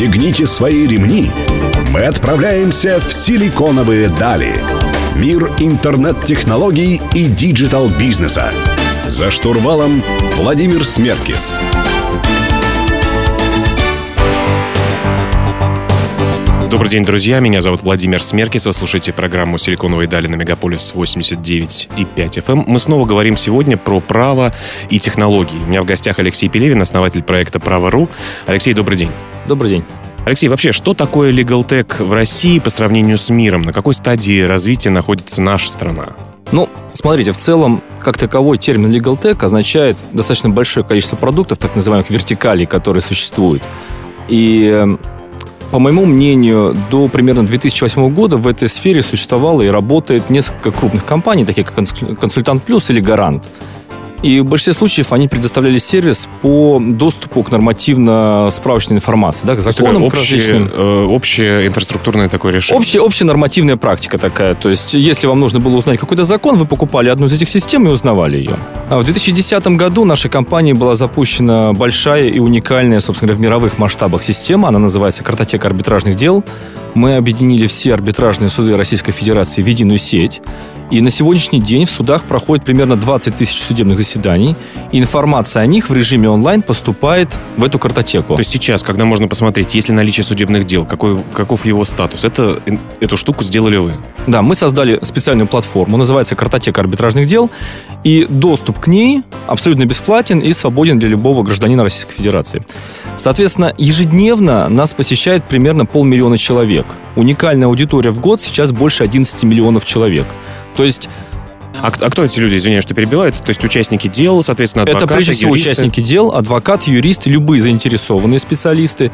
Пристегните свои ремни. Мы отправляемся в силиконовые дали. Мир интернет-технологий и digital-бизнеса. За штурвалом Владимир Смеркис. Добрый день, друзья. Меня зовут Владимир Смеркис. Вы слушаете программу «Силиконовые дали» на Мегаполис 89 и 5 FM. Эм. Мы снова говорим сегодня про право и технологии. У меня в гостях Алексей Пелевин, основатель проекта «Право.ру». Алексей, добрый день. Добрый день. Алексей, вообще, что такое Legal Tech в России по сравнению с миром? На какой стадии развития находится наша страна? Ну, смотрите, в целом, как таковой термин Legal Tech означает достаточно большое количество продуктов, так называемых вертикалей, которые существуют. И по моему мнению, до примерно 2008 года в этой сфере существовало и работает несколько крупных компаний, таких как Консультант Плюс или Гарант. И в большинстве случаев они предоставляли сервис по доступу к нормативно-справочной информации, да, к законам, к различным... Э, общее инфраструктурное такое решение. Общая, общая нормативная практика такая. То есть, если вам нужно было узнать какой-то закон, вы покупали одну из этих систем и узнавали ее. А в 2010 году нашей компанией была запущена большая и уникальная, собственно говоря, в мировых масштабах система. Она называется «Картотека арбитражных дел». Мы объединили все арбитражные суды Российской Федерации в единую сеть. И на сегодняшний день в судах проходит примерно 20 тысяч судебных заседаний. И информация о них в режиме онлайн поступает в эту картотеку. То есть сейчас, когда можно посмотреть, есть ли наличие судебных дел, какой, каков его статус, это, эту штуку сделали вы? Да, мы создали специальную платформу, называется «Картотека арбитражных дел», и доступ к ней абсолютно бесплатен и свободен для любого гражданина Российской Федерации. Соответственно, ежедневно нас посещает примерно полмиллиона человек. Уникальная аудитория в год сейчас больше 11 миллионов человек. То есть а, а кто эти люди, извиняюсь, что перебивают? То есть участники дел, соответственно, адвокаты, Это прежде всего юристы? участники дел, адвокаты, юристы, любые заинтересованные специалисты.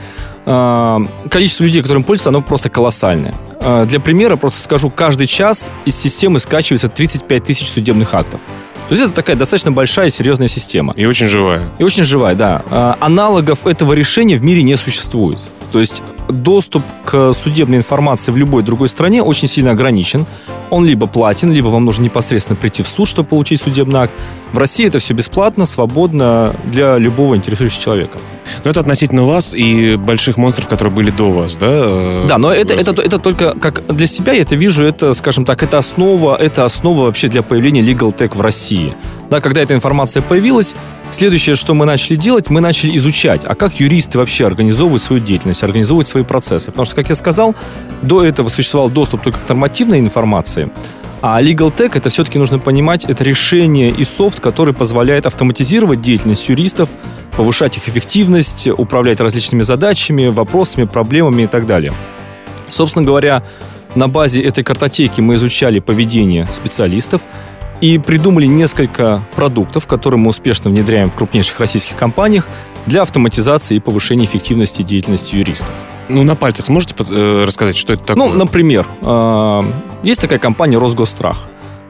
А, количество людей, которым пользуются, оно просто колоссальное. А, для примера просто скажу, каждый час из системы скачивается 35 тысяч судебных актов. То есть это такая достаточно большая и серьезная система. И очень живая. И очень живая, да. Аналогов этого решения в мире не существует. То есть доступ к судебной информации в любой другой стране очень сильно ограничен. Он либо платен, либо вам нужно непосредственно прийти в суд, чтобы получить судебный акт. В России это все бесплатно, свободно для любого интересующего человека. Но это относительно вас и больших монстров, которые были до вас, да? Да, но это, это, это только как для себя я это вижу, это, скажем так, это основа, это основа вообще для появления Legal Tech в России. Да, когда эта информация появилась, следующее, что мы начали делать, мы начали изучать, а как юристы вообще организовывают свою деятельность, организовывают свои процессы. Потому что, как я сказал, до этого существовал доступ только к нормативной информации, а Legal Tech, это все-таки нужно понимать, это решение и софт, который позволяет автоматизировать деятельность юристов, повышать их эффективность, управлять различными задачами, вопросами, проблемами и так далее. Собственно говоря, на базе этой картотеки мы изучали поведение специалистов, и придумали несколько продуктов, которые мы успешно внедряем в крупнейших российских компаниях для автоматизации и повышения эффективности деятельности юристов. Ну, на пальцах сможете э, рассказать, что это такое? Ну, например, э, есть такая компания «Росгосстрах».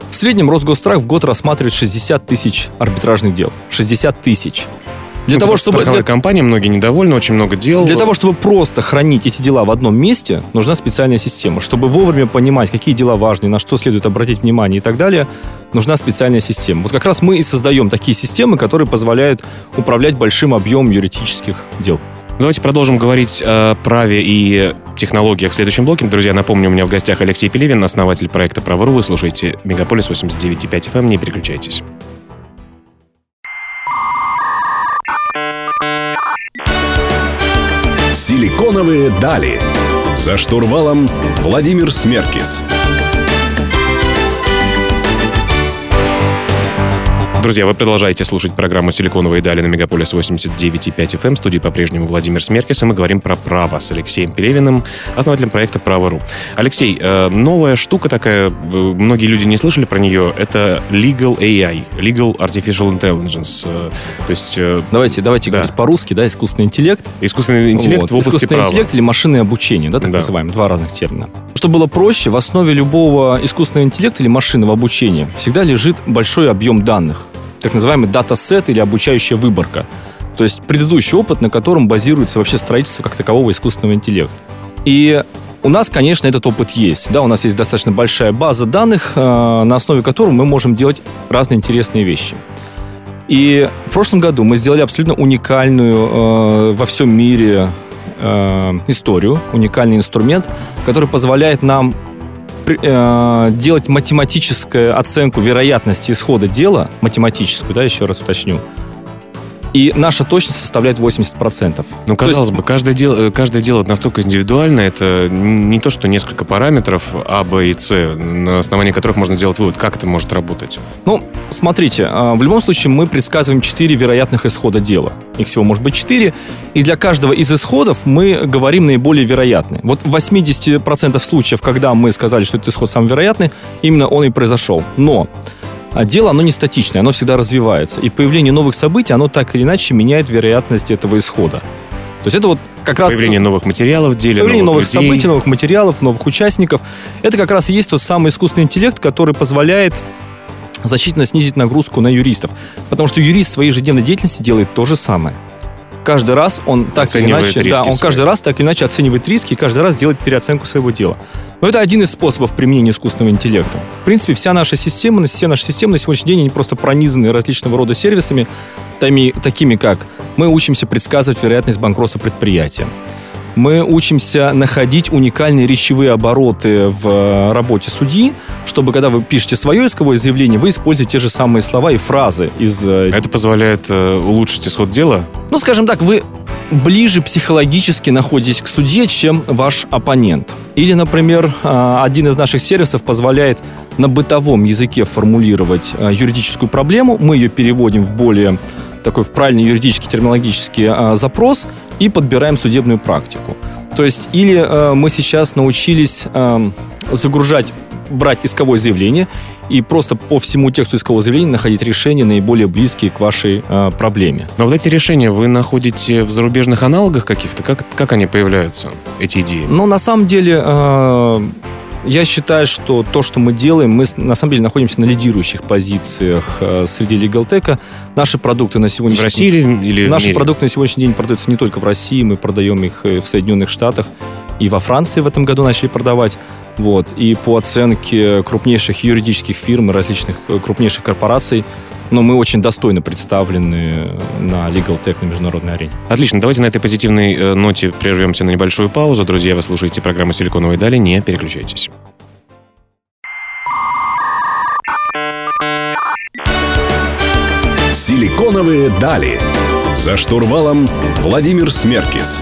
В среднем Росгосстрах в год рассматривает 60 тысяч арбитражных дел. 60 тысяч. Для ну, того, чтобы... Для... компания, многие недовольны, очень много дел. Для того, чтобы просто хранить эти дела в одном месте, нужна специальная система. Чтобы вовремя понимать, какие дела важны, на что следует обратить внимание и так далее, нужна специальная система. Вот как раз мы и создаем такие системы, которые позволяют управлять большим объемом юридических дел. Давайте продолжим говорить о праве и технологиях в следующем блоке. Друзья, напомню, у меня в гостях Алексей Пелевин, основатель проекта «Право.ру». Вы слушаете «Мегаполис 89.5 FM». Не переключайтесь. Силиконовые дали. За штурвалом Владимир Смеркис. Друзья, вы продолжаете слушать программу «Силиконовые дали» на Мегаполис 89,5 FM. В студии по-прежнему Владимир Смеркис, и мы говорим про право с Алексеем Пелевиным, основателем проекта «Право.ру». Алексей, э, новая штука такая, э, многие люди не слышали про нее, это Legal AI, Legal Artificial Intelligence. Э, то есть... Давайте, давайте да. говорить по-русски, да, искусственный интеллект. Искусственный интеллект вот. в области искусственный права. интеллект или машинное обучение, да, так да. называемые, два разных термина. Чтобы было проще, в основе любого искусственного интеллекта или машинного обучения всегда лежит большой объем данных так называемый датасет или обучающая выборка. То есть предыдущий опыт, на котором базируется вообще строительство как такового искусственного интеллекта. И у нас, конечно, этот опыт есть. Да, у нас есть достаточно большая база данных, э, на основе которой мы можем делать разные интересные вещи. И в прошлом году мы сделали абсолютно уникальную э, во всем мире э, историю, уникальный инструмент, который позволяет нам э, делать математическую оценку вероятности исхода дела, математическую, да, еще раз уточню, и наша точность составляет 80%. Ну, казалось есть... бы, каждое дело, э, каждое дело настолько индивидуально, это не то, что несколько параметров А, Б и С, на основании которых можно делать вывод, как это может работать. Ну, смотрите, а, в любом случае мы предсказываем 4 вероятных исхода дела. Их всего может быть 4, и для каждого из исходов мы говорим наиболее вероятный. Вот в 80% случаев, когда мы сказали, что этот исход самый вероятный, именно он и произошел. Но а дело, оно не статичное, оно всегда развивается. И появление новых событий, оно так или иначе меняет вероятность этого исхода. То есть это вот как раз... Появление новых материалов в деле, Появление новых, новых людей. событий, новых материалов, новых участников. Это как раз и есть тот самый искусственный интеллект, который позволяет значительно снизить нагрузку на юристов. Потому что юрист в своей ежедневной деятельности делает то же самое каждый раз он так или иначе, да, он каждый раз так или иначе оценивает риски и каждый раз делает переоценку своего дела. Но это один из способов применения искусственного интеллекта. В принципе, вся наша система, все наши системы на сегодняшний день, они просто пронизаны различного рода сервисами, такими как мы учимся предсказывать вероятность банкротства предприятия мы учимся находить уникальные речевые обороты в э, работе судьи, чтобы когда вы пишете свое исковое заявление, вы используете те же самые слова и фразы из... Э, Это позволяет э, улучшить исход дела? Ну, скажем так, вы ближе психологически находитесь к судье, чем ваш оппонент. Или, например, один из наших сервисов позволяет на бытовом языке формулировать юридическую проблему, мы ее переводим в более такой в правильный юридический терминологический а, запрос и подбираем судебную практику. То есть или а, мы сейчас научились а, загружать брать исковое заявление и просто по всему тексту искового заявления находить решения наиболее близкие к вашей э, проблеме. Но вот эти решения вы находите в зарубежных аналогах каких-то? Как, как они появляются, эти идеи? Ну, на самом деле, э, я считаю, что то, что мы делаем, мы на самом деле находимся на лидирующих позициях э, среди легалтека. Наши продукты на сегодняшний в России день... или Наши продукты на сегодняшний день продаются не только в России, мы продаем их в Соединенных Штатах и во Франции в этом году начали продавать. Вот. И по оценке крупнейших юридических фирм и различных э, крупнейших корпораций, но мы очень достойно представлены на Legal Tech на международной арене. Отлично, давайте на этой позитивной э, ноте прервемся на небольшую паузу. Друзья, вы слушаете программу «Силиконовые дали», не переключайтесь. «Силиконовые дали». За штурвалом Владимир Смеркис.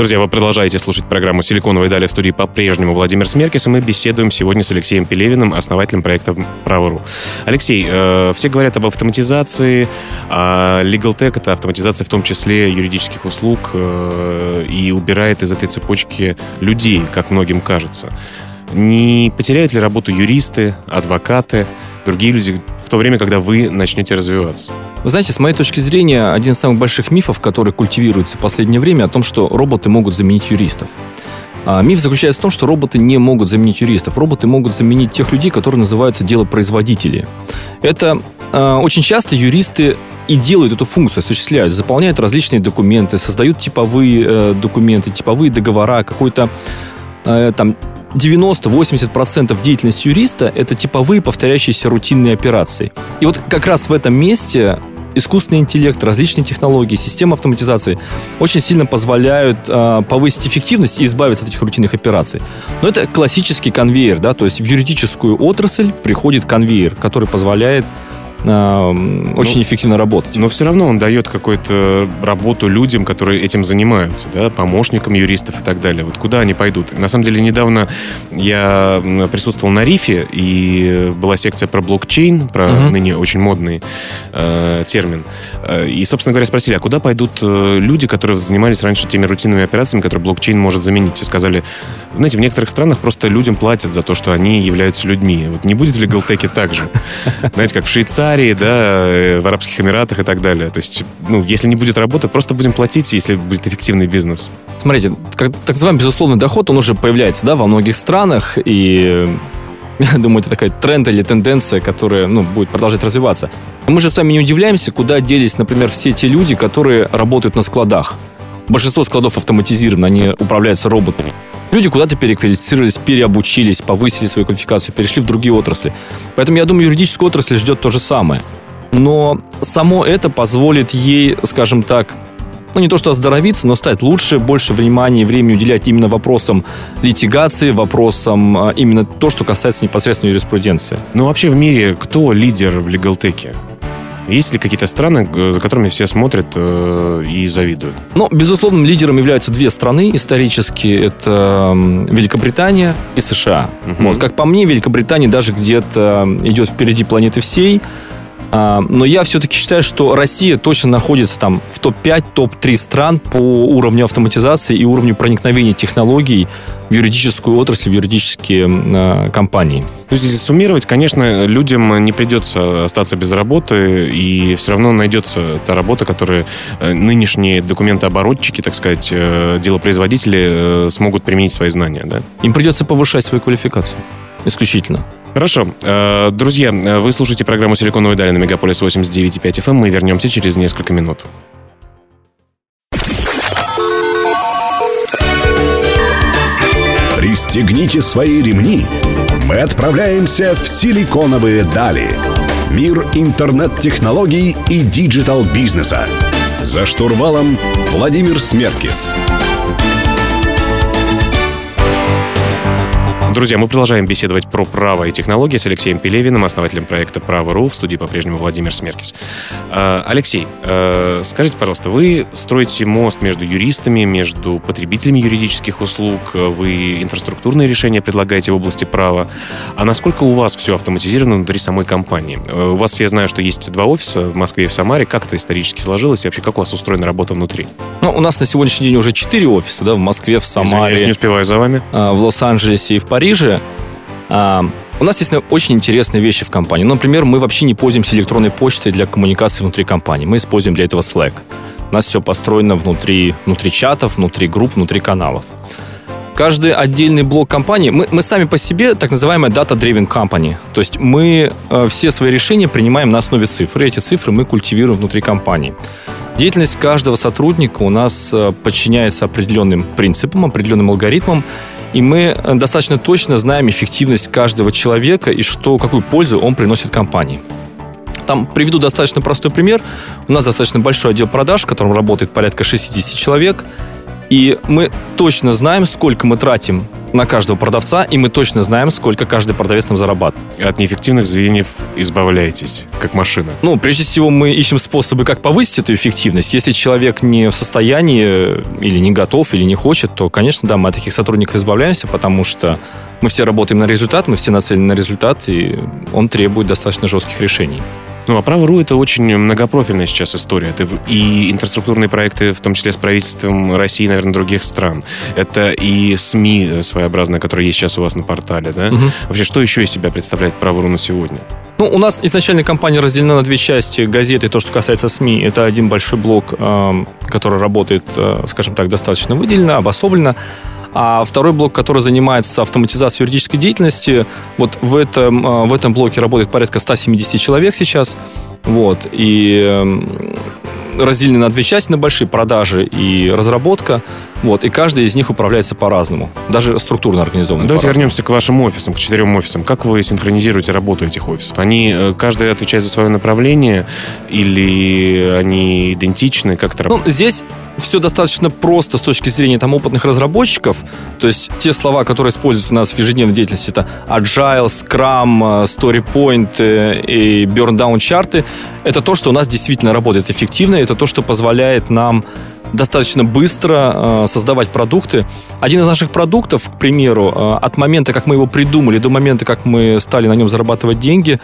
Друзья, вы продолжаете слушать программу «Силиконовые дали» в студии по-прежнему Владимир Смеркис, и мы беседуем сегодня с Алексеем Пелевиным, основателем проекта «Право.ру». Алексей, э, все говорят об автоматизации, а Legal Tech — это автоматизация в том числе юридических услуг э, и убирает из этой цепочки людей, как многим кажется. Не потеряют ли работу юристы, адвокаты, другие люди в то время, когда вы начнете развиваться? Вы знаете, с моей точки зрения, один из самых больших мифов, который культивируется в последнее время, о том, что роботы могут заменить юристов. А миф заключается в том, что роботы не могут заменить юристов. Роботы могут заменить тех людей, которые называются делопроизводители. Это э, очень часто юристы и делают эту функцию, осуществляют, заполняют различные документы, создают типовые э, документы, типовые договора, какой-то э, там 90-80% деятельности юриста – это типовые повторяющиеся рутинные операции. И вот как раз в этом месте искусственный интеллект, различные технологии, система автоматизации очень сильно позволяют э, повысить эффективность и избавиться от этих рутинных операций. Но это классический конвейер, да, то есть в юридическую отрасль приходит конвейер, который позволяет очень ну, эффективно работать. Но все равно он дает какую-то работу людям, которые этим занимаются, да, помощникам юристов и так далее. Вот куда они пойдут? На самом деле, недавно я присутствовал на Рифе, и была секция про блокчейн, про uh-huh. ныне очень модный э, термин. Э, и, собственно говоря, спросили, а куда пойдут э, люди, которые занимались раньше теми рутинными операциями, которые блокчейн может заменить? И сказали, знаете, в некоторых странах просто людям платят за то, что они являются людьми. Вот не будет в легалтеке так же? Знаете, как в Швейцарии Швейцарии, да, э, в Арабских Эмиратах и так далее. То есть, ну, если не будет работы, просто будем платить, если будет эффективный бизнес. Смотрите, как, так называемый безусловный доход, он уже появляется, да, во многих странах, и я думаю, это такая тренд или тенденция, которая, ну, будет продолжать развиваться. Мы же сами не удивляемся, куда делись, например, все те люди, которые работают на складах. Большинство складов автоматизировано, они управляются роботами. Люди куда-то переквалифицировались, переобучились, повысили свою квалификацию, перешли в другие отрасли. Поэтому я думаю, юридическая отрасль ждет то же самое. но само это позволит ей, скажем так, ну не то что оздоровиться, но стать лучше, больше внимания и времени уделять именно вопросам литигации, вопросам а, именно то, что касается непосредственно юриспруденции. Ну вообще в мире кто лидер в легалтеке? Есть ли какие-то страны, э, за которыми все смотрят э, и завидуют? Ну, безусловным лидером являются две страны исторически. Это Великобритания и США. Угу. Вот, как по мне, Великобритания даже где-то идет впереди планеты всей. А, но я все-таки считаю, что Россия точно находится там в топ-5, топ-3 стран по уровню автоматизации и уровню проникновения технологий в юридическую отрасль, в юридические э, компании. Ну, если суммировать, конечно, людям не придется остаться без работы, и все равно найдется та работа, которую э, нынешние документооборотчики, так сказать, э, делопроизводители э, смогут применить свои знания. Да? Им придется повышать свою квалификацию. Исключительно. Хорошо. Э, друзья, вы слушаете программу «Силиконовые дали» на Мегаполис 89.5 FM. Мы вернемся через несколько минут. Пристегните свои ремни. Мы отправляемся в «Силиконовые дали». Мир интернет-технологий и digital-бизнеса. За штурвалом Владимир Смеркис. Друзья, мы продолжаем беседовать про право и технологии с Алексеем Пелевиным, основателем проекта «Право.ру». В студии по-прежнему Владимир Смеркис. А, Алексей, а, скажите, пожалуйста, вы строите мост между юристами, между потребителями юридических услуг, вы инфраструктурные решения предлагаете в области права. А насколько у вас все автоматизировано внутри самой компании? У вас, я знаю, что есть два офиса в Москве и в Самаре. Как это исторически сложилось? И вообще, как у вас устроена работа внутри? Ну, у нас на сегодняшний день уже четыре офиса, да, в Москве, в Самаре. Извиняюсь, не успеваю за вами. В Лос-Анджелесе и в Париже. У нас есть очень интересные вещи в компании. Например, мы вообще не пользуемся электронной почтой для коммуникации внутри компании. Мы используем для этого Slack. У нас все построено внутри, внутри чатов, внутри групп, внутри каналов. Каждый отдельный блок компании, мы, мы сами по себе так называемая data-driven company. То есть мы э, все свои решения принимаем на основе цифр. И эти цифры мы культивируем внутри компании. Деятельность каждого сотрудника у нас э, подчиняется определенным принципам, определенным алгоритмам. И мы э, достаточно точно знаем эффективность каждого человека и что, какую пользу он приносит компании. Там приведу достаточно простой пример. У нас достаточно большой отдел продаж, в котором работает порядка 60 человек. И мы точно знаем, сколько мы тратим на каждого продавца, и мы точно знаем, сколько каждый продавец нам зарабатывает. От неэффективных звеньев избавляйтесь, как машина. Ну, прежде всего, мы ищем способы, как повысить эту эффективность. Если человек не в состоянии, или не готов, или не хочет, то, конечно, да, мы от таких сотрудников избавляемся, потому что мы все работаем на результат, мы все нацелены на результат, и он требует достаточно жестких решений. Ну, а Право.ру это очень многопрофильная сейчас история. Это и инфраструктурные проекты, в том числе с правительством России, наверное, других стран. Это и СМИ своеобразные, которые есть сейчас у вас на портале, да? Угу. Вообще, что еще из себя представляет Право.ру на сегодня? Ну, у нас изначально компания разделена на две части. Газеты, то, что касается СМИ, это один большой блок, эм, который работает, э, скажем так, достаточно выделенно, обособленно. А второй блок, который занимается автоматизацией юридической деятельности, вот в этом, э, в этом блоке работает порядка 170 человек сейчас. Вот, и разделены на две части, на большие продажи и разработка. Вот, и каждый из них управляется по-разному, даже структурно организован. Давайте вернемся к вашим офисам, к четырем офисам. Как вы синхронизируете работу этих офисов? Они, э, каждый отвечает за свое направление или они идентичны? Как это ну, работает? Здесь все достаточно просто с точки зрения там, опытных разработчиков. То есть те слова, которые используются у нас в ежедневной деятельности, это Agile, Scrum, StoryPoint э, и Burn Down чарты. Это то, что у нас действительно работает эффективно. Это то, что позволяет нам достаточно быстро э, создавать продукты. Один из наших продуктов, к примеру, э, от момента, как мы его придумали, до момента, как мы стали на нем зарабатывать деньги,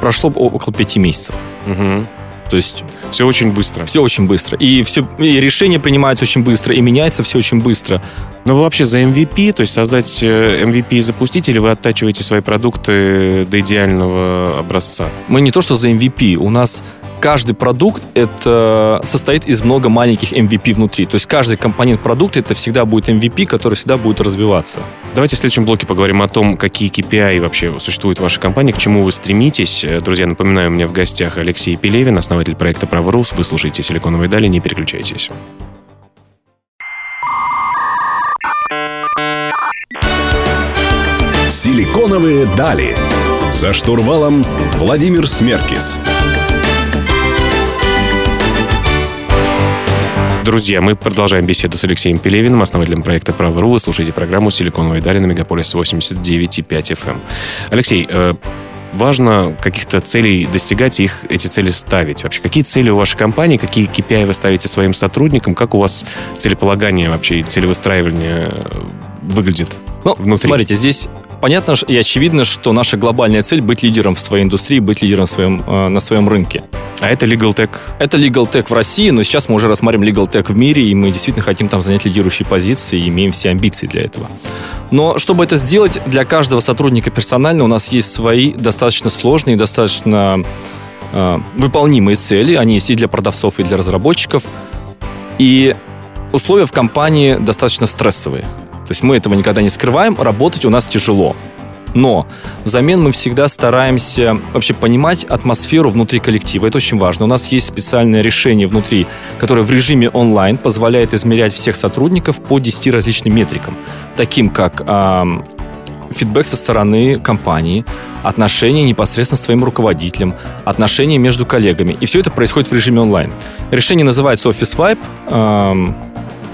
прошло около пяти месяцев. Угу. То есть все очень быстро. Все очень быстро. И, все, и решения принимаются очень быстро, и меняется все очень быстро. Но вы вообще за MVP, то есть создать MVP э, и запустить, или вы оттачиваете свои продукты до идеального образца? Мы не то что за MVP, у нас каждый продукт это состоит из много маленьких MVP внутри. То есть каждый компонент продукта это всегда будет MVP, который всегда будет развиваться. Давайте в следующем блоке поговорим о том, какие KPI вообще существуют в вашей компании, к чему вы стремитесь. Друзья, напоминаю, у меня в гостях Алексей Пелевин, основатель проекта «Право.рус». Вы слушаете «Силиконовые дали», не переключайтесь. «Силиконовые дали». За штурвалом Владимир Смеркис. Друзья, мы продолжаем беседу с Алексеем Пелевиным, основателем проекта «Право.ру». Вы слушаете программу «Силиконовые дали» на Мегаполис 89,5 FM. Алексей, э, важно каких-то целей достигать и их, эти цели ставить. Вообще, какие цели у вашей компании, какие KPI вы ставите своим сотрудникам, как у вас целеполагание вообще и целевыстраивание э, выглядит ну, внутри? Смотрите, здесь понятно и очевидно, что наша глобальная цель быть лидером в своей индустрии, быть лидером в своем, э, на своем рынке. А это Legal Tech? Это Legal Tech в России, но сейчас мы уже рассмотрим Legal Tech в мире, и мы действительно хотим там занять лидирующие позиции и имеем все амбиции для этого. Но чтобы это сделать, для каждого сотрудника персонально у нас есть свои достаточно сложные, достаточно э, выполнимые цели. Они есть и для продавцов, и для разработчиков. И условия в компании достаточно стрессовые. То есть мы этого никогда не скрываем, работать у нас тяжело. Но взамен мы всегда стараемся вообще понимать атмосферу внутри коллектива. Это очень важно. У нас есть специальное решение внутри, которое в режиме онлайн позволяет измерять всех сотрудников по 10 различным метрикам, таким как э, фидбэк со стороны компании, отношения непосредственно с твоим руководителем, отношения между коллегами. И все это происходит в режиме онлайн. Решение называется Office Vibe. Э,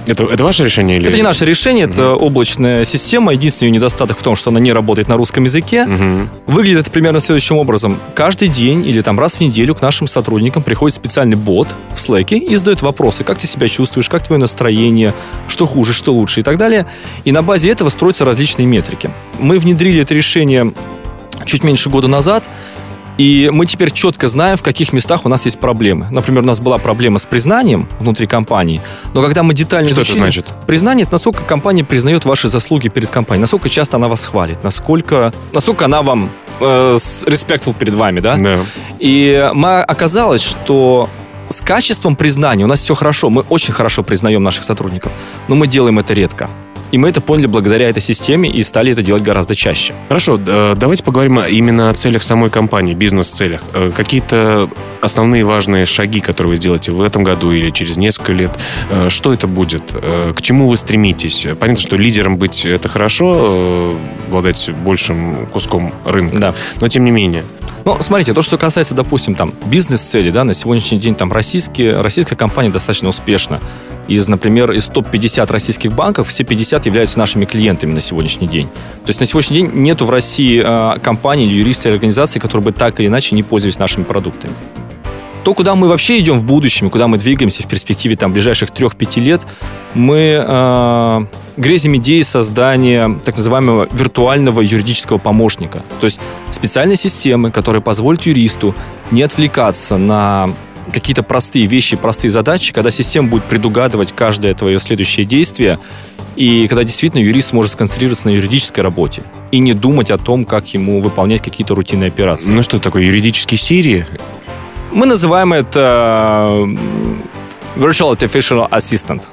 это, это ваше решение или... Это не наше решение, угу. это облачная система. Единственный ее недостаток в том, что она не работает на русском языке. Угу. Выглядит это примерно следующим образом. Каждый день или там раз в неделю к нашим сотрудникам приходит специальный бот в Slack и задает вопросы. Как ты себя чувствуешь, как твое настроение, что хуже, что лучше и так далее. И на базе этого строятся различные метрики. Мы внедрили это решение чуть меньше года назад. И мы теперь четко знаем, в каких местах у нас есть проблемы. Например, у нас была проблема с признанием внутри компании, но когда мы детально Что изучили, это значит? Признание – это насколько компания признает ваши заслуги перед компанией, насколько часто она вас хвалит, насколько, насколько она вам э, респектфул перед вами, да? Да. И мы, оказалось, что с качеством признания у нас все хорошо. Мы очень хорошо признаем наших сотрудников, но мы делаем это редко. И мы это поняли благодаря этой системе и стали это делать гораздо чаще. Хорошо, э, давайте поговорим именно о целях самой компании, бизнес-целях. Э, какие-то основные важные шаги, которые вы сделаете в этом году или через несколько лет, э, что это будет? К чему вы стремитесь? Понятно, что лидером быть это хорошо, обладать большим куском рынка, да. но тем не менее. Ну, смотрите, то, что касается, допустим, там, бизнес-цели, да, на сегодняшний день там российские, российская компания достаточно успешна. Из, например, из топ-50 российских банков все 50 являются нашими клиентами на сегодняшний день. То есть на сегодняшний день нету в России э, компаний или юристов или организаций, которые бы так или иначе не пользовались нашими продуктами. То, куда мы вообще идем в будущем, куда мы двигаемся в перспективе там, ближайших 3-5 лет, мы э, грезим идеей создания так называемого виртуального юридического помощника. То есть специальной системы, которая позволит юристу не отвлекаться на какие-то простые вещи, простые задачи, когда система будет предугадывать каждое твое следующее действие, и когда действительно юрист сможет сконцентрироваться на юридической работе и не думать о том, как ему выполнять какие-то рутинные операции. Ну что такое, юридический Сирии? Мы называем это Virtual Artificial Assistant.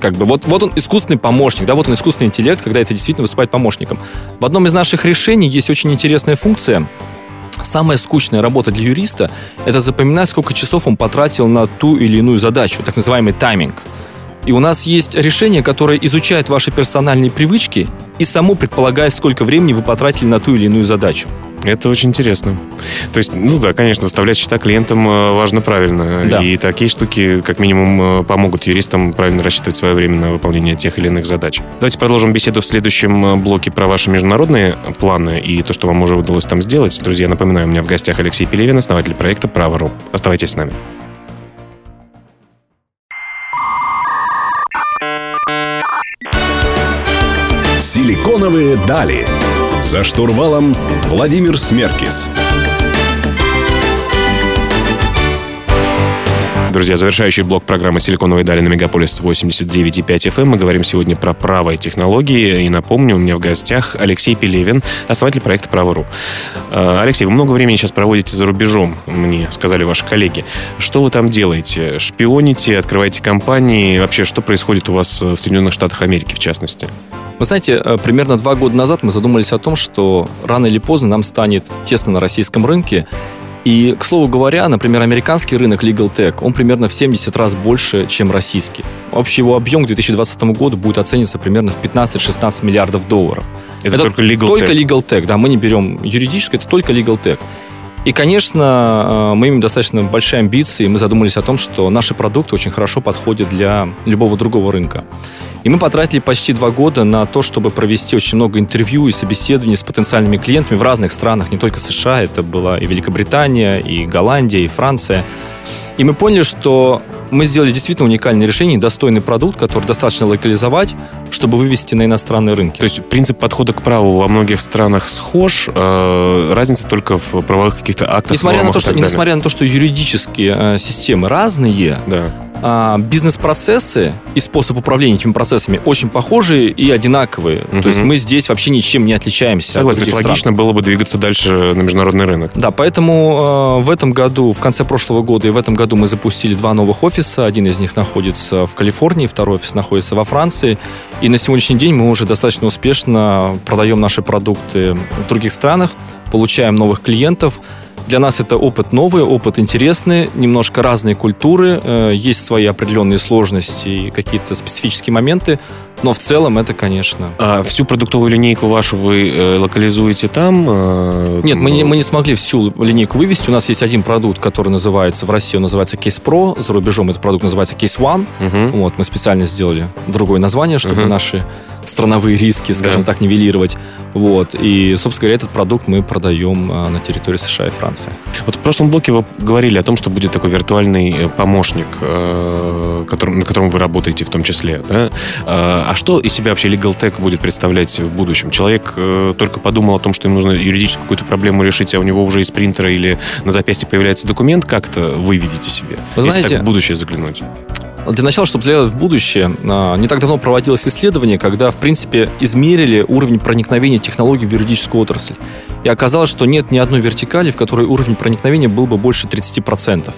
Как бы вот, вот он искусственный помощник, да, вот он искусственный интеллект, когда это действительно выступает помощником. В одном из наших решений есть очень интересная функция, Самая скучная работа для юриста – это запоминать, сколько часов он потратил на ту или иную задачу, так называемый тайминг. И у нас есть решение, которое изучает ваши персональные привычки и само предполагает, сколько времени вы потратили на ту или иную задачу. Это очень интересно. То есть, ну да, конечно, выставлять счета клиентам э, важно правильно. Да. И такие штуки, как минимум, э, помогут юристам правильно рассчитывать свое время на выполнение тех или иных задач. Давайте продолжим беседу в следующем э, блоке про ваши международные планы и то, что вам уже удалось там сделать. Друзья, напоминаю, у меня в гостях Алексей Пелевин, основатель проекта «Право.ру». Оставайтесь с нами. Силиконовые дали. За штурвалом Владимир Смеркис. Друзья, завершающий блок программы «Силиконовые дали» на Мегаполис 89,5 FM. Мы говорим сегодня про право и технологии. И напомню, у меня в гостях Алексей Пелевин, основатель проекта «Право.ру». Э, Алексей, вы много времени сейчас проводите за рубежом, мне сказали ваши коллеги. Что вы там делаете? Шпионите, открываете компании? Вообще, что происходит у вас в Соединенных Штатах Америки, в частности? Вы знаете, э, примерно два года назад мы задумались о том, что рано или поздно нам станет тесно на российском рынке. И, к слову говоря, например, американский рынок Legal Tech, он примерно в 70 раз больше, чем российский. Общий его объем к 2020 году будет оцениться примерно в 15-16 миллиардов долларов. Это, это только Legal только Tech? Только Legal Tech, да, мы не берем юридическое, это только Legal Tech. И, конечно, э, мы имеем достаточно большие амбиции, мы задумались о том, что наши продукты очень хорошо подходят для любого другого рынка. И мы потратили почти два года на то, чтобы провести очень много интервью и собеседований с потенциальными клиентами в разных странах, не только США, это была и Великобритания, и Голландия, и Франция. И мы поняли, что мы сделали действительно уникальное решение, достойный продукт, который достаточно локализовать, чтобы вывести на иностранные рынки. То есть принцип подхода к праву во многих странах схож, э, разница только в правовых каких-то актах, несмотря на то, что, несмотря на то, что юридические э, системы разные, да а, бизнес-процессы и способ управления этими процессами очень похожие и одинаковые. Угу. То есть мы здесь вообще ничем не отличаемся. Согласен, то есть логично было бы двигаться дальше на международный рынок. Да, поэтому э, в этом году, в конце прошлого года и в этом году мы запустили два новых офиса. Один из них находится в Калифорнии, второй офис находится во Франции. И на сегодняшний день мы уже достаточно успешно продаем наши продукты в других странах, получаем новых клиентов. Для нас это опыт новый, опыт интересный, немножко разные культуры, э, есть свои определенные сложности и какие-то специфические моменты, но в целом это, конечно. А всю продуктовую линейку вашу вы э, локализуете там? Э, Нет, мы не, мы не смогли всю линейку вывести. У нас есть один продукт, который называется в России, он называется Case Pro, за рубежом этот продукт называется Case One. Угу. Вот, мы специально сделали другое название, чтобы угу. наши страновые риски, скажем да. так, нивелировать. Вот. И, собственно говоря, этот продукт мы продаем а, на территории США и Франции. Вот в прошлом блоке вы говорили о том, что будет такой виртуальный э, помощник, э, которым, на котором вы работаете в том числе. Да? А, что из себя вообще Legal Tech будет представлять в будущем? Человек э, только подумал о том, что ему нужно юридическую какую-то проблему решить, а у него уже из принтера или на запястье появляется документ, как-то вы видите себе? Вы знаете, если так в будущее заглянуть. Для начала, чтобы взглянуть в будущее, а, не так давно проводилось исследование, когда, в принципе, измерили уровень проникновения технологий в юридическую отрасль. И оказалось, что нет ни одной вертикали, в которой уровень проникновения был бы больше 30%.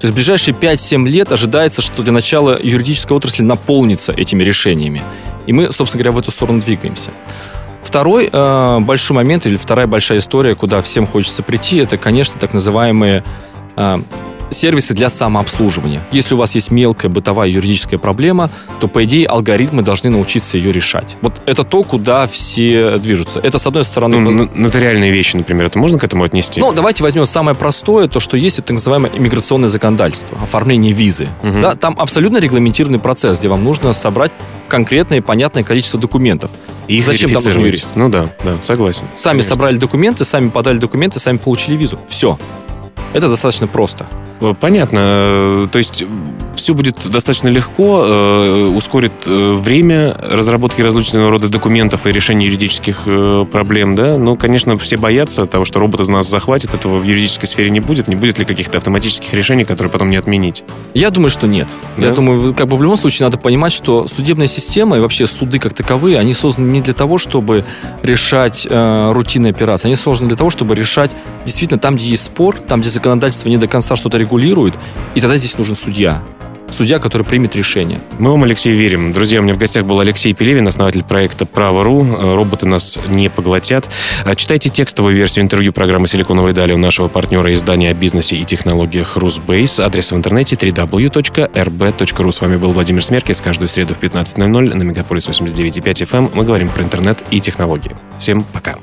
То есть в ближайшие 5-7 лет ожидается, что для начала юридическая отрасль наполнится этими решениями. И мы, собственно говоря, в эту сторону двигаемся. Второй э, большой момент или вторая большая история, куда всем хочется прийти, это, конечно, так называемые э, сервисы для самообслуживания. Если у вас есть мелкая бытовая юридическая проблема, то, по идее, алгоритмы должны научиться ее решать. Вот это то, куда все движутся. Это, с одной стороны... Ну, нотариальные вещи, например, это можно к этому отнести? Ну, давайте возьмем самое простое, то, что есть, это так называемое иммиграционное законодательство, оформление визы. Угу. Да, там абсолютно регламентированный процесс, где вам нужно собрать конкретное и понятное количество документов. И их Зачем там нужен юрист? Ну да, да, согласен. Сами конечно. собрали документы, сами подали документы, сами получили визу. Все. Это достаточно просто. Э, понятно. То есть все будет достаточно легко, э, ускорит э, время разработки различного рода документов и решения юридических проблем, да. Ну, конечно, все боятся того, что робот из нас захватит. Этого в юридической сфере не будет. Не будет ли каких-то автоматических решений, которые потом не отменить? Я думаю, что нет. Да? Я думаю, как бы в любом случае надо понимать, что судебная система и вообще суды как таковые, они созданы не для того, чтобы решать э, рутинные операции. Они созданы для того, чтобы решать действительно там, где есть спор, там, где законодательство не до конца что-то регулирует, и тогда здесь нужен судья судья, который примет решение. Мы вам, Алексей, верим. Друзья, у меня в гостях был Алексей Пелевин, основатель проекта «Право.ру». Роботы нас не поглотят. А читайте текстовую версию интервью программы «Силиконовые дали» у нашего партнера издания о бизнесе и технологиях «Русбейс». Адрес в интернете www.rb.ru. С вами был Владимир Смеркис. Каждую среду в 15.00 на Мегаполис 89.5 FM мы говорим про интернет и технологии. Всем пока.